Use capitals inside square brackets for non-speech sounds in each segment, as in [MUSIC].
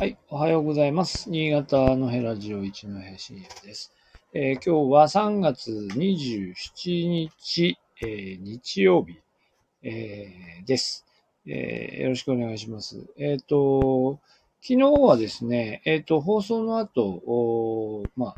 はい、おはようございます。新潟のヘラジオ一の平 CM です。えー今日は3月27日、えー日曜日、えーです、えよろしくお願いします。えっ、と、昨日はですね、えっ、と、放送の後、まあ、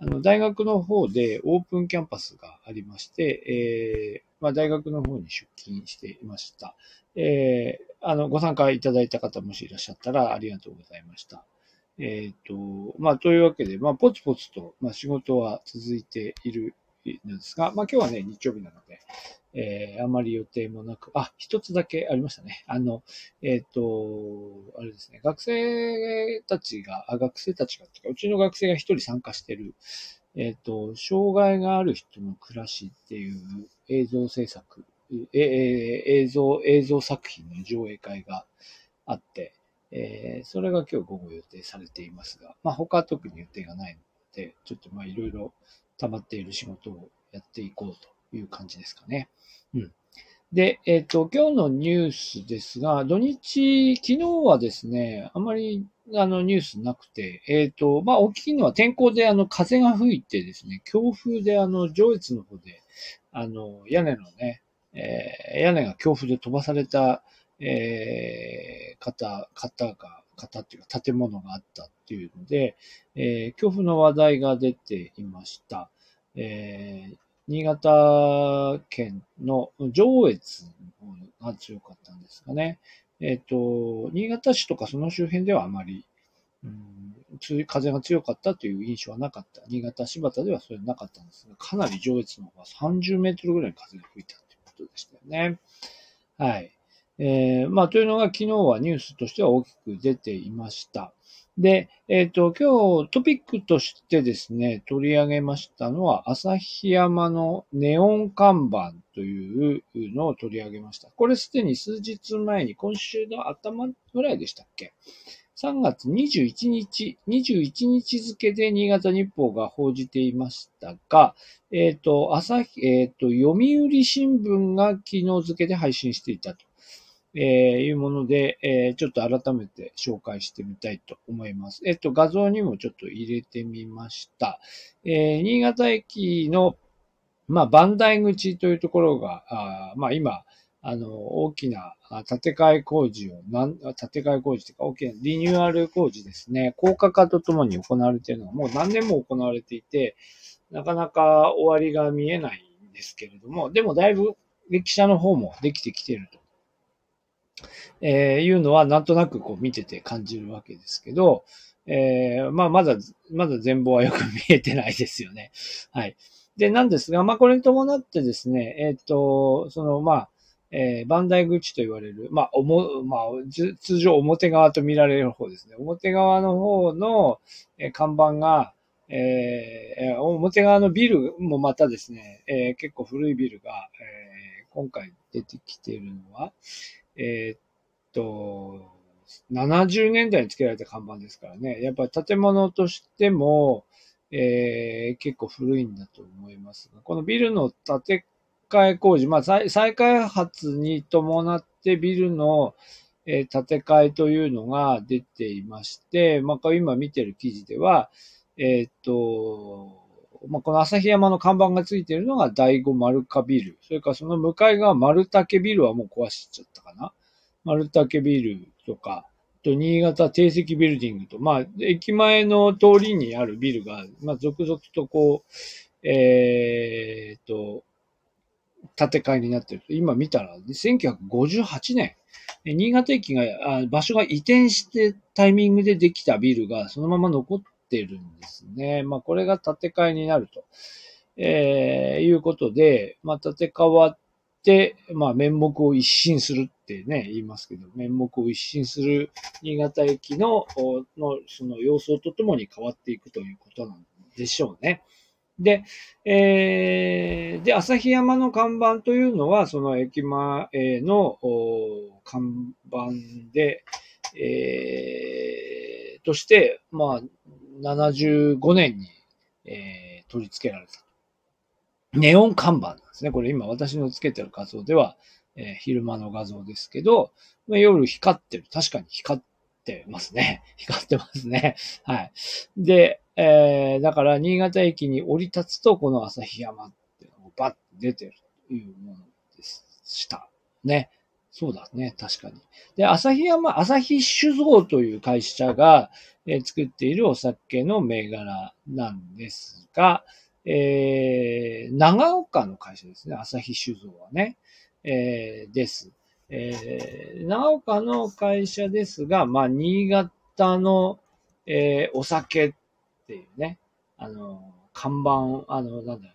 あの、大学の方でオープンキャンパスがありまして、えまあ、大学の方に出勤していました。えーあの、ご参加いただいた方もしいらっしゃったらありがとうございました。えっ、と、まあ、というわけで、まあ、ポツポツと、まあ、仕事は続いているのですが、まあ、今日はね、日曜日なので、えーあまり予定もなく、あ、一つだけありましたね。あの、えっ、と、あれですね、学生たちが、あ、学生たちが、とかうちの学生が一人参加してる、えっ、と、障害がある人の暮らしっていう映像制作、ええ映像、映像作品の上映会があって、えーそれが今日午後予定されていますが、まあ他は特に予定がないので、ちょっとまあいろいろ溜まっている仕事をやっていこうという感じですかね。うん。で、えっ、と、今日のニュースですが、土日、昨日はですね、あまりあのニュースなくて、えっ、と、まあ大きいのは天候であの風が吹いてですね、強風であの上越の方で、あの屋根のね、えー屋根が強風で飛ばされた、えー方、方が、方っていうか建物があったっていうので、えー強風の話題が出ていました。えー新潟県の上越の方が強かったんですかね。えっ、と、新潟市とかその周辺ではあまり、うん、風が強かったという印象はなかった。新潟、新発田ではそれはなかったんですが、かなり上越の方は30メートルぐらい風が吹いたことでしたよね。はい。えーまあ、というのが昨日はニュースとしては大きく出ていました。で、えっ、と、今日トピックとしてですね、取り上げましたのは、旭山のネオン看板というのを取り上げました。これすでに数日前に、今週の頭ぐらいでしたっけ？?3 月21日、21日付で新潟日報が報じていましたが、えっ、と、朝日、えっ、と、読売新聞が昨日付で配信していたと。えーいうもので、えーちょっと改めて紹介してみたいと思います。えっと、画像にもちょっと入れてみました。えー新潟駅の、まあ、磐梯口というところが、あまあ、今、あの、大きな建て替え工事を、なん建て替え工事というか、大きなリニューアル工事ですね、高架化とともに行われているのがもう何年も行われていて、なかなか終わりが見えないんですけれども、でもだいぶ歴史の方もできてきていると。えーいうのはなんとなくこう見てて感じるわけですけど、えーまあまだ、まだ全貌はよく見えてないですよね。はい。で、なんですが、まあこれに伴ってですね、えっ、と、そのまあ、えー、バンダイ口と言われる、まあ、おも、まあ、通常表側と見られる方ですね。表側の方の、えー看板が、え表側のビルもまたですね、えー結構古いビルが、えー今回出てきているのは、えーっと、70年代につけられた看板ですからね。やっぱり建物としても、えー結構古いんだと思いますが、このビルの建て替え工事、まあ再再開発に伴ってビルの、えー建て替えというのが出ていまして、まあ今見てる記事では、えーっと、まあ、この旭山の看板がついているのが第五丸カビル。それからその向かい側丸竹ビルはもう壊しちゃったかな。丸竹ビルとか、と新潟定石ビルディングと、まあ、駅前の通りにあるビルが、まあ、続々とこう、えーっと、建て替えになってる。今見たら、1958年、新潟駅が、あ場所が移転してタイミングでできたビルがそのまま残ってるんですね。まあ、これが建て替えになると、えーいうことで、まあ、建て替わって、まあ、面目を一新するってね、言いますけど、面目を一新する新潟駅の、の、その様相とともに変わっていくということなんでしょうね。で、えーで、旭山の看板というのは、その駅前の看板で、えーとして、まあ、75年に、えー取り付けられた。ネオン看板なんですね。これ今私のつけてる画像では、えー昼間の画像ですけど、まあ夜光ってる。確かに光ってますね。[LAUGHS] 光ってますね。はい。で、えー、だから新潟駅に降り立つと、この旭山っていうのがバッと出てるというものでした。ね。そうだね。確かに。で、旭山、旭酒造という会社が、えー、作っているお酒の銘柄なんですが、えー、長岡の会社ですね。旭酒造はね。えー、です。えー、長岡の会社ですが、まあ、新潟の、えー、お酒っていうね、あの、看板、あの、なんだよ、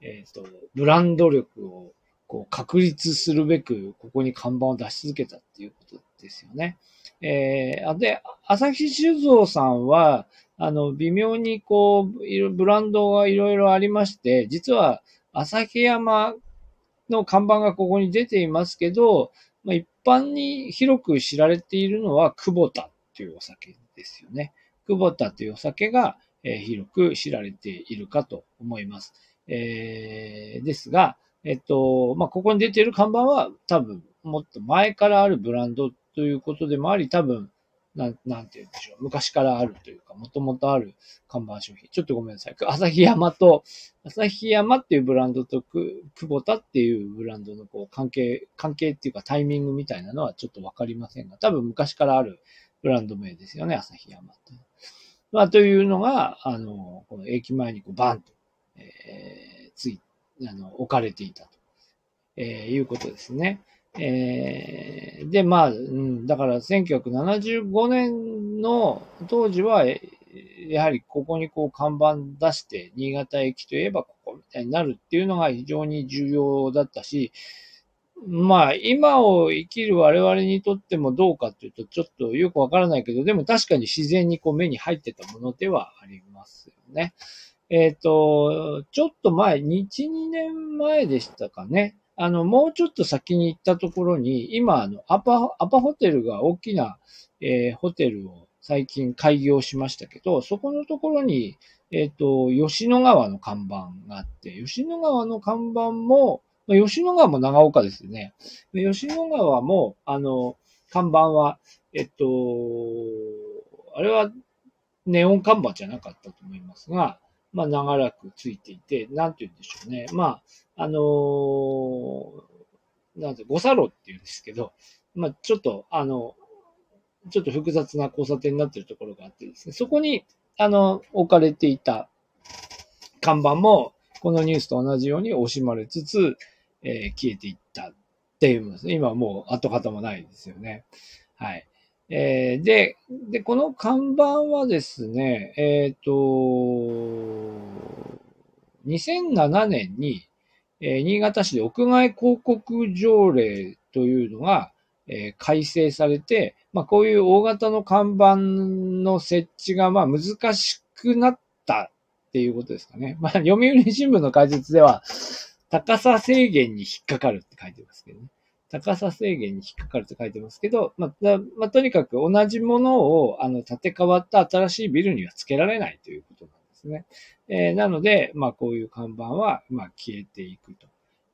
えっ、ー、と、ブランド力をこう確立するべく、ここに看板を出し続けたっていうことですよね。えー、で、朝日酒造さんは、あの、微妙にこう、ブランドがいろいろありまして、実は、旭山の看板がここに出ていますけど、まあ、一般に広く知られているのは、久保田というお酒ですよね。久保田というお酒が、え、広く知られているかと思います。えー、ですが、えっと、まあ、ここに出ている看板は多分もっと前からあるブランドということでもあり、多分なん、なんて言うんでしょう。昔からあるというか、もともとある看板商品。ちょっとごめんなさい。旭山と、旭山っていうブランドとく、久保田っていうブランドのこう関係、関係っていうかタイミングみたいなのはちょっとわかりませんが、多分昔からあるブランド名ですよね、旭山って。まあ、というのが、あの、この駅前にこうバンと、えー、つい、あの、置かれていたと、えー、いうことですね。えー、で、まあ、うん、だから1975年の当時は、やはりここにこう看板出して、新潟駅といえばここみたいになるっていうのが非常に重要だったし、まあ、今を生きる我々にとってもどうかっていうと、ちょっとよくわからないけど、でも確かに自然にこう目に入ってたものではありますよね。えっ、ー、と、ちょっと前、1、2年前でしたかね。あの、もうちょっと先に行ったところに、今、あの、アパ、アパホテルが大きな、えー、ホテルを最近開業しましたけど、そこのところに、えっ、ー、と、吉野川の看板があって、吉野川の看板も、まあ吉野川も長岡ですよね。吉野川も、あの、看板は、えっと、あれはネオン看板じゃなかったと思いますが、まあ、長らくついていて、なんて言うんでしょうね。まあ、あのー、なんて、五差路っていうんですけど、まあ、ちょっと、あの、ちょっと複雑な交差点になっているところがあってですね、そこに、あの、置かれていた看板も、このニュースと同じように惜しまれつつ、えー、消えていったっていうもです。今はもう跡形もないですよね。はい。えー、で、で、この看板はですね、えっ、ー、と、2007年に、えー、新潟市で屋外広告条例というのが、え、改正されて、まあ、こういう大型の看板の設置が、まあ、難しくなったっていうことですかね。まあ、読売新聞の解説では、高さ制限に引っかかるって書いてますけどね。高さ制限に引っかかるって書いてますけど、まあ、まあ、とにかく同じものを、あの、建て替わった新しいビルには付けられないということなんですね。えー、なので、まあ、こういう看板は、まあ、消えていくと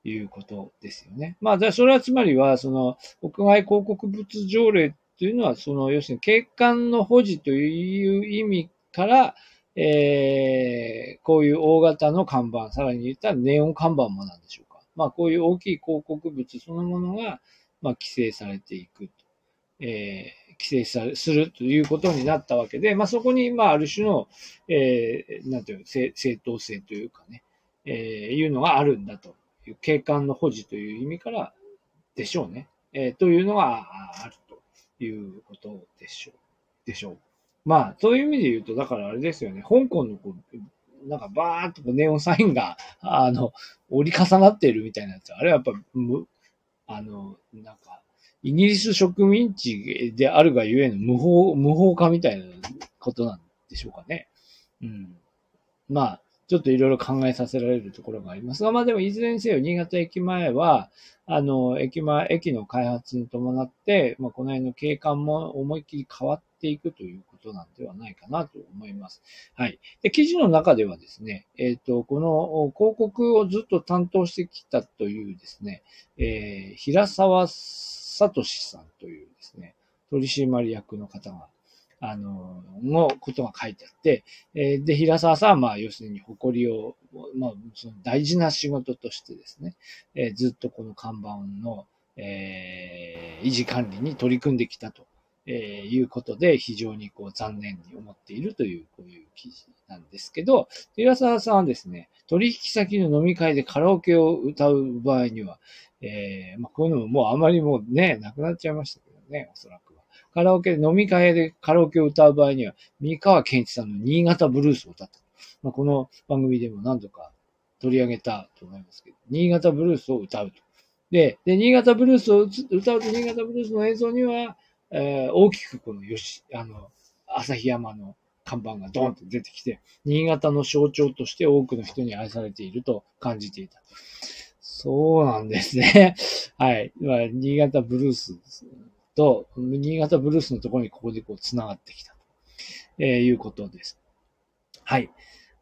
いうことですよね。まあ、じゃそれはつまりは、その、屋外広告物条例というのは、その、要するに景観の保持という意味から、えー、こういう大型の看板、さらに言ったらネオン看板もなんでしょうかまあ、こういう大きい広告物そのものが、まあ、規制されていくと。えー、規制され、するということになったわけで、まあ、そこに、まあ、ある種の、えー、なんていう正、正当性というかね、えー、いうのがあるんだという、景観の保持という意味からでしょうね。えー、というのがあるということでしょう。でしょう。まあ、そういう意味で言うと、だからあれですよね、香港のこうなんかバーっとネオンサインが、あの、折り重なっているみたいなやつ。あれはやっぱ、む、あの、なんか、イギリス植民地であるがゆえの無法、無法化みたいなことなんでしょうかね。うん。まあ、ちょっといろいろ考えさせられるところがありますが、まあでもいずれにせよ、新潟駅前は、あの、駅前、駅の開発に伴って、まあこの辺の景観も思いっきり変わっていくということなんではないかなと思います。はい。で、記事の中ではですね、えっ、ー、と、この広告をずっと担当してきたというですね、えー、平沢聡さんというですね、取締役の方が、あの、のことが書いてあって、え、で、平沢さんは、まあ、要するに誇りを、まあ、その大事な仕事としてですね、え、ずっとこの看板の、えー、維持管理に取り組んできたと、え、いうことで、非常にこう残念に思っているという、こういう記事なんですけど、平沢さんはですね、取引先の飲み会でカラオケを歌う場合には、えー、まあ、こういうのももうあまりもうね、なくなっちゃいましたけどね、おそらく。カラオケで、飲み会でカラオケを歌う場合には、三河健一さんの新潟ブルースを歌った。まあ、この番組でも何度か取り上げたと思いますけど、新潟ブルースを歌うと。で、で、新潟ブルースを歌うと、新潟ブルースの映像には、えー、大きくこのよし、あの、旭山の看板がドーンと出てきて、新潟の象徴として多くの人に愛されていると感じていた。そうなんですね。[LAUGHS] はい。新潟ブルースと、新潟ブルースのところにここでこう繋がってきたと、えー、いうことです。はい。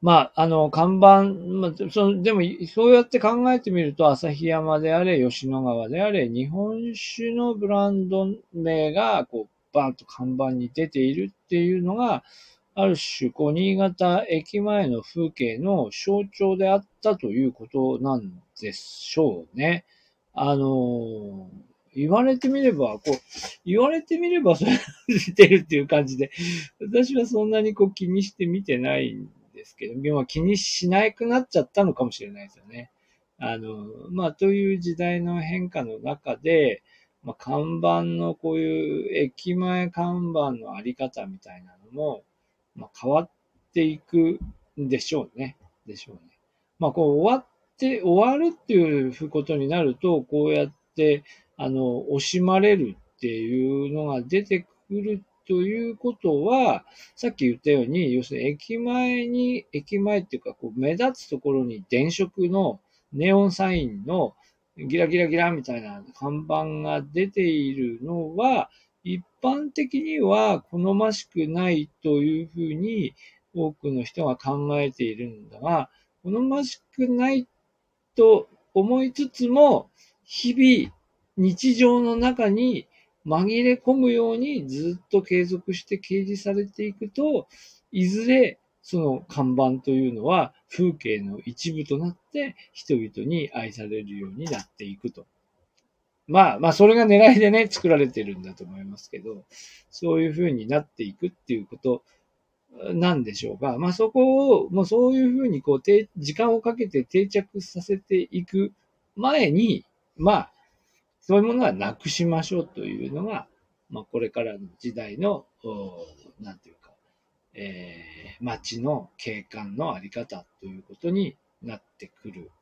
まあ、あの、看板、まあ、その、でも、そうやって考えてみると、旭山であれ、吉野川であれ、日本酒のブランド名が、こう、バーンと看板に出ているっていうのが、ある種、こう、新潟駅前の風景の象徴であったということなんでしょうね。あの、言われてみれば、こう、言われてみれば [LAUGHS] それ出てるっていう感じで、私はそんなにこう気にして見てないんですけど、まあ気にしなくなっちゃったのかもしれないですよね。あの、まあという時代の変化の中で、まあ看板のこういう駅前看板のあり方みたいなのも、まあ、変わっていくんでしょうね。でしょうね。まあ、こう終わって、終わるっていうことになると、こうやって、あの、惜しまれるっていうのが出てくるということは、さっき言ったように、要するに駅前に、駅前っていうか、こう目立つところに電飾のネオンサインのギラギラギラみたいな看板が出ているのは、一般的には好ましくないというふうに多くの人が考えているんだが、好ましくないと思いつつも、日々日常の中に紛れ込むようにずっと継続して掲示されていくと、いずれその看板というのは風景の一部となって人々に愛されるようになっていくと。まあ、まあ、それが狙いでね、作られてるんだと思いますけど、そういう風になっていくっていうことなんでしょうが、まあそこを、もうそういう風にこう、時間をかけて定着させていく前に、まあ、そういうものはなくしましょうというのが、まあこれからの時代の、なんていうか、えー、街の景観のあり方ということになってくる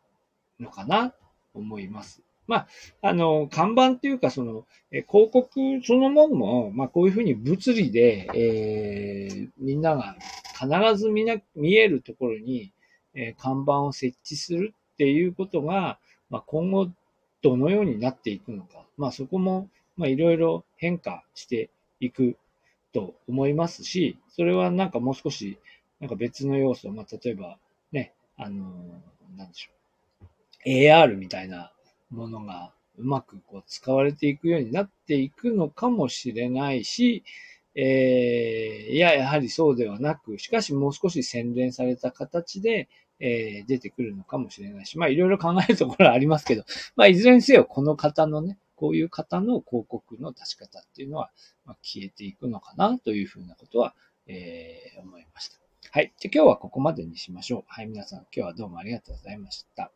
のかなと思います。まあ、あの、看板っていうか、その、え広告そのものも、まあ、こういうふうに物理で、えー、みんなが必ず見な、見えるところに、えー、看板を設置するっていうことが、まあ、今後、どのようになっていくのか。まあ、そこも、いろいろ変化していくと思いますし、それはなんかもう少し、なんか別の要素、まあ、例えば、ね、あの、なんでしょう。AR みたいなものがうまくこう使われていくようになっていくのかもしれないし、えー、いや、やはりそうではなく、しかしもう少し洗練された形で、えー、出てくるのかもしれないし、まあいろいろ考えるところはありますけど、[LAUGHS] まあいずれにせよこの方のね、こういう方の広告の出し方っていうのは、まあ、消えていくのかなというふうなことは、えー、思いました。はい。じゃ今日はここまでにしましょう。はい。皆さん今日はどうもありがとうございました。